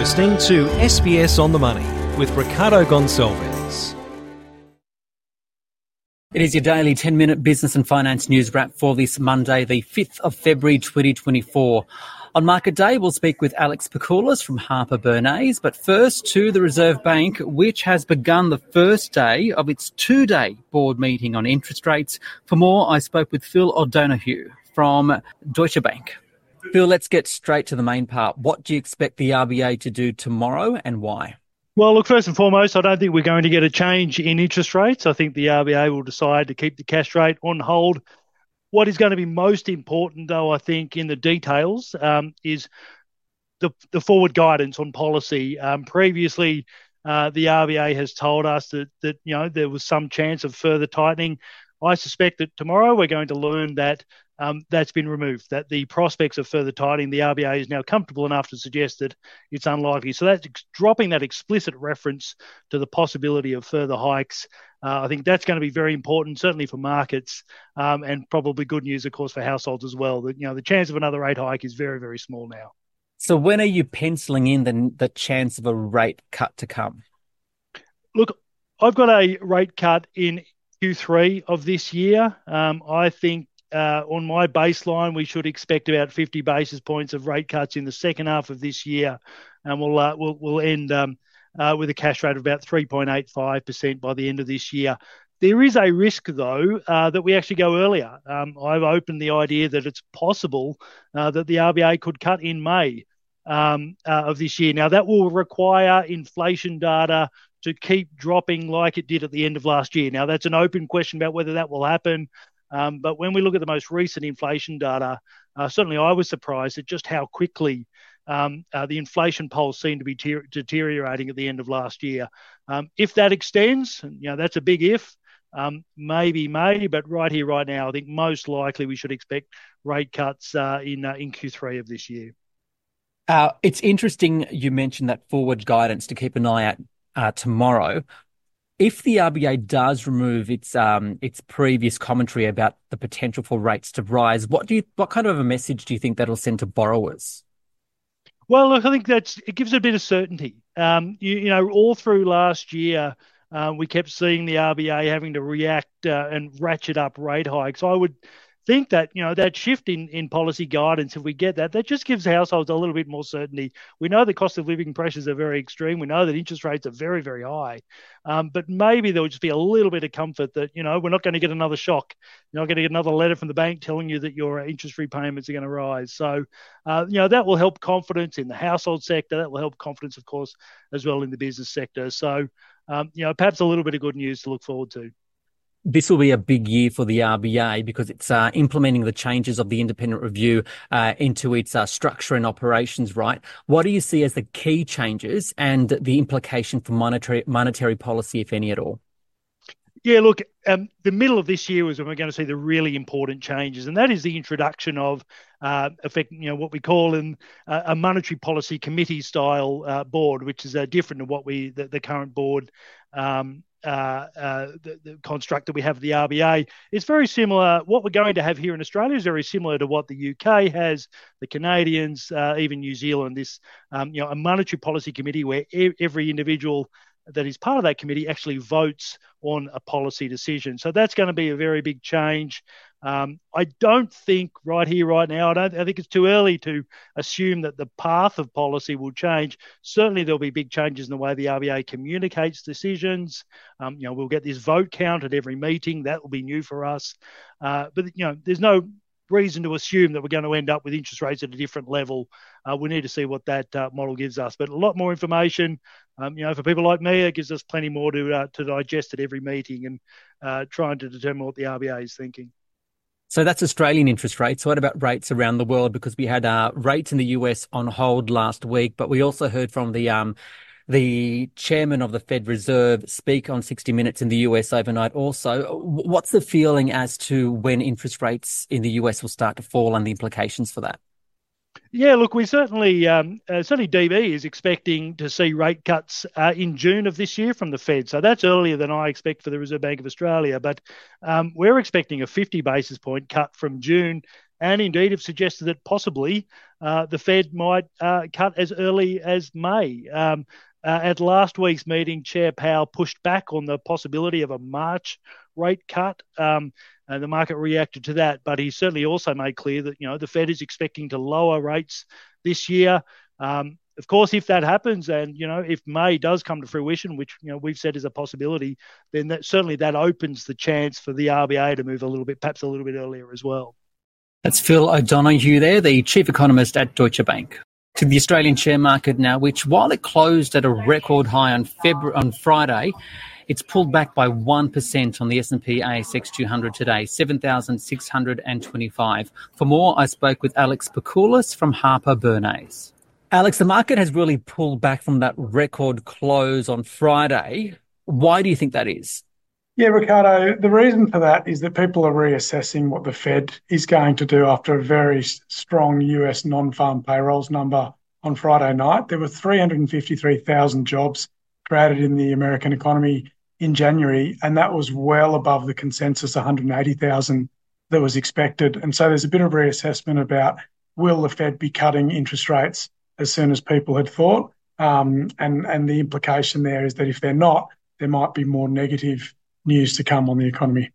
listening to SBS on the Money with Ricardo Gonçalves. It is your daily 10 minute business and finance news wrap for this Monday, the 5th of February 2024. On market day, we'll speak with Alex Pikoulas from Harper Bernays, but first to the Reserve Bank, which has begun the first day of its two day board meeting on interest rates. For more, I spoke with Phil O'Donaghoe from Deutsche Bank. Phil, let's get straight to the main part. What do you expect the RBA to do tomorrow and why? Well, look, first and foremost, I don't think we're going to get a change in interest rates. I think the RBA will decide to keep the cash rate on hold. What is going to be most important, though, I think, in the details um, is the, the forward guidance on policy. Um, previously, uh, the RBA has told us that, that you know there was some chance of further tightening. I suspect that tomorrow we're going to learn that um, that's been removed. That the prospects of further tightening, the RBA is now comfortable enough to suggest that it's unlikely. So that's dropping that explicit reference to the possibility of further hikes. Uh, I think that's going to be very important, certainly for markets, um, and probably good news, of course, for households as well. That you know the chance of another rate hike is very, very small now. So when are you penciling in the the chance of a rate cut to come? Look, I've got a rate cut in Q3 of this year. Um, I think uh, on my baseline, we should expect about 50 basis points of rate cuts in the second half of this year, and we'll uh, end um, uh, with a cash rate of about 3.85% by the end of this year. There is a risk, though, that we actually go earlier. Um, I've opened the idea that it's possible that the RBA could cut in May of this year. Now, that will require inflation data to keep dropping like it did at the end of last year. Now, that's an open question about whether that will happen. Um, but when we look at the most recent inflation data, uh, certainly I was surprised at just how quickly um, uh, the inflation polls seem to be ter- deteriorating at the end of last year. Um, if that extends, you know that's a big if. Um, maybe May, but right here, right now, I think most likely we should expect rate cuts uh, in uh, in Q3 of this year. Uh, it's interesting you mentioned that forward guidance to keep an eye out uh, tomorrow if the RBA does remove its um, its previous commentary about the potential for rates to rise, what do you what kind of a message do you think that'll send to borrowers? Well, look, I think that's it gives a bit of certainty. Um, you, you, know, all through last year, uh, we kept seeing the RBA having to react uh, and ratchet up rate hikes. I would think that you know that shift in, in policy guidance, if we get that, that just gives households a little bit more certainty. We know the cost of living pressures are very extreme. We know that interest rates are very very high, um, but maybe there'll just be a little bit of comfort that you know we're not going to get another shock. You're not going to get another letter from the bank telling you that your interest repayments are going to rise. So uh, you know that will help confidence in the household sector. That will help confidence, of course, as well in the business sector. So um, you know perhaps a little bit of good news to look forward to this will be a big year for the RBA because it's uh, implementing the changes of the independent review uh, into its uh, structure and operations. Right? What do you see as the key changes and the implication for monetary monetary policy, if any at all? Yeah, look, um, the middle of this year is when we're going to see the really important changes, and that is the introduction of, uh, effect, you know, what we call in uh, a monetary policy committee style uh, board, which is uh, different to what we the, the current board um, uh, uh, the, the, construct that we have the RBA. It's very similar. What we're going to have here in Australia is very similar to what the UK has, the Canadians, uh, even New Zealand. This, um, you know, a monetary policy committee where e- every individual that is part of that committee actually votes on a policy decision. So that's going to be a very big change. Um, I don't think right here, right now, I don't. I think it's too early to assume that the path of policy will change. Certainly, there'll be big changes in the way the RBA communicates decisions. Um, you know, we'll get this vote count at every meeting. That will be new for us. Uh, but you know, there's no reason to assume that we're going to end up with interest rates at a different level. Uh, we need to see what that uh, model gives us. But a lot more information. Um, you know, for people like me, it gives us plenty more to uh, to digest at every meeting and uh, trying to determine what the RBA is thinking. So that's Australian interest rates. What about rates around the world? Because we had uh, rates in the US on hold last week, but we also heard from the um, the chairman of the Fed Reserve speak on 60 Minutes in the US overnight. Also, what's the feeling as to when interest rates in the US will start to fall and the implications for that? Yeah, look, we certainly um, uh, certainly DB is expecting to see rate cuts uh, in June of this year from the Fed, so that's earlier than I expect for the Reserve Bank of Australia. But um, we're expecting a 50 basis point cut from June and indeed have suggested that possibly uh, the Fed might uh, cut as early as May. Um, uh, at last week's meeting, Chair Powell pushed back on the possibility of a March rate cut. Um, and the market reacted to that, but he certainly also made clear that you know the Fed is expecting to lower rates this year. Um, of course, if that happens, and you know if May does come to fruition, which you know we've said is a possibility, then that, certainly that opens the chance for the RBA to move a little bit, perhaps a little bit earlier as well. That's Phil O'Donaghoe there, the chief economist at Deutsche Bank to the Australian share market now, which while it closed at a record high on February on Friday, it's pulled back by 1% on the S&P ASX 200 today, 7,625. For more, I spoke with Alex Pikoulas from Harper Bernays. Alex, the market has really pulled back from that record close on Friday. Why do you think that is? Yeah, Ricardo, the reason for that is that people are reassessing what the Fed is going to do after a very strong US non farm payrolls number on Friday night. There were 353,000 jobs created in the American economy in January, and that was well above the consensus 180,000 that was expected. And so there's a bit of reassessment about will the Fed be cutting interest rates as soon as people had thought? Um, and and the implication there is that if they're not, there might be more negative news to come on the economy.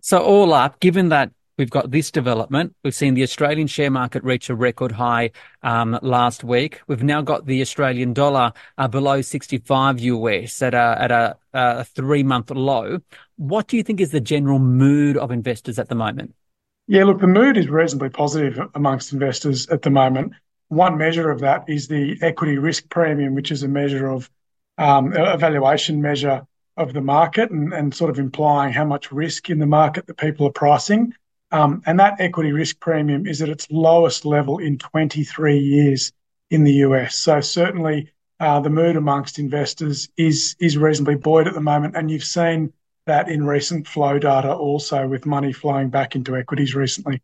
So all up, given that We've got this development. We've seen the Australian share market reach a record high um, last week. We've now got the Australian dollar uh, below 65 US at a, at a, a three month low. What do you think is the general mood of investors at the moment? Yeah, look, the mood is reasonably positive amongst investors at the moment. One measure of that is the equity risk premium, which is a measure of um, a valuation measure of the market and, and sort of implying how much risk in the market that people are pricing. Um, and that equity risk premium is at its lowest level in 23 years in the US. So certainly uh, the mood amongst investors is is reasonably buoyed at the moment, and you've seen that in recent flow data also with money flowing back into equities recently.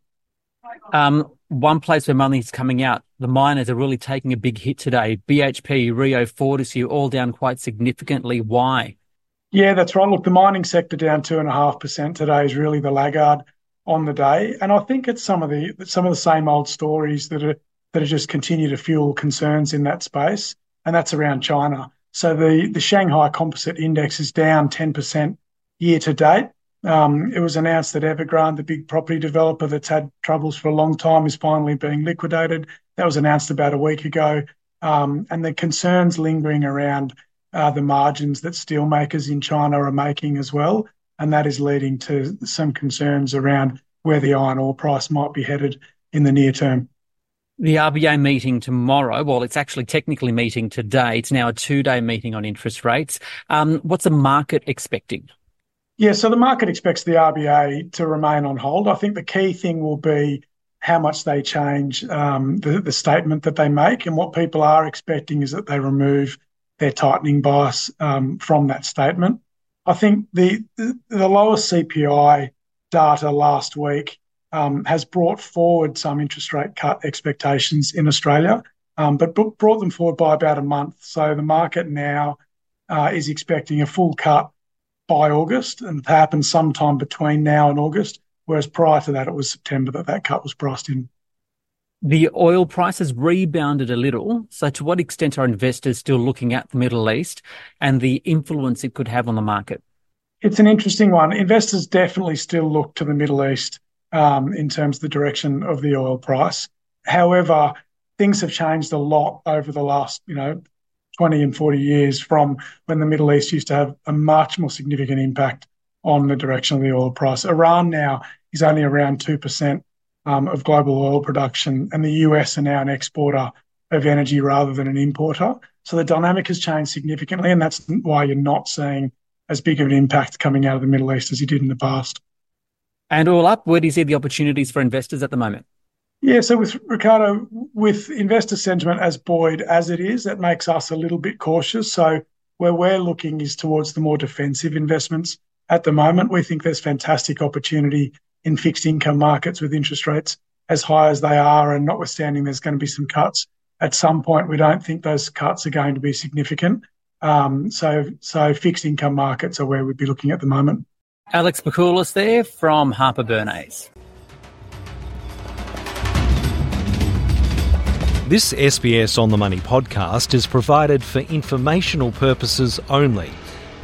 Um, one place where money is coming out, the miners are really taking a big hit today. BHP, Rio, Fortescue, all down quite significantly. Why? Yeah, that's right. Look, the mining sector down two and a half percent today is really the laggard on the day, and I think it's some of the some of the same old stories that are that are just continue to fuel concerns in that space, and that's around China. So the the Shanghai Composite Index is down ten percent year to date. Um, it was announced that Evergrande, the big property developer that's had troubles for a long time, is finally being liquidated. That was announced about a week ago, um, and the concerns lingering around uh, the margins that steelmakers in China are making as well and that is leading to some concerns around where the iron ore price might be headed in the near term. The RBA meeting tomorrow, well, it's actually technically meeting today. It's now a two day meeting on interest rates. Um, what's the market expecting? Yeah, so the market expects the RBA to remain on hold. I think the key thing will be how much they change um, the, the statement that they make. And what people are expecting is that they remove their tightening bias um, from that statement. I think the the lowest CPI data last week um, has brought forward some interest rate cut expectations in Australia, um, but brought them forward by about a month. So the market now uh, is expecting a full cut by August and it happen sometime between now and August, whereas prior to that it was September that that cut was priced in. The oil price has rebounded a little. So, to what extent are investors still looking at the Middle East and the influence it could have on the market? It's an interesting one. Investors definitely still look to the Middle East um, in terms of the direction of the oil price. However, things have changed a lot over the last, you know, 20 and 40 years from when the Middle East used to have a much more significant impact on the direction of the oil price. Iran now is only around 2% um, Um, of global oil production, and the US are now an exporter of energy rather than an importer. So the dynamic has changed significantly, and that's why you're not seeing as big of an impact coming out of the Middle East as you did in the past. And all up, where do you see the opportunities for investors at the moment? Yeah, so with Ricardo, with investor sentiment as buoyed as it is, that makes us a little bit cautious. So where we're looking is towards the more defensive investments. At the moment, we think there's fantastic opportunity in fixed income markets with interest rates as high as they are, and notwithstanding there's going to be some cuts at some point, we don't think those cuts are going to be significant. Um, so, so fixed income markets are where we'd be looking at the moment. Alex Pikoulas there from Harper Bernays. This SBS on the Money podcast is provided for informational purposes only.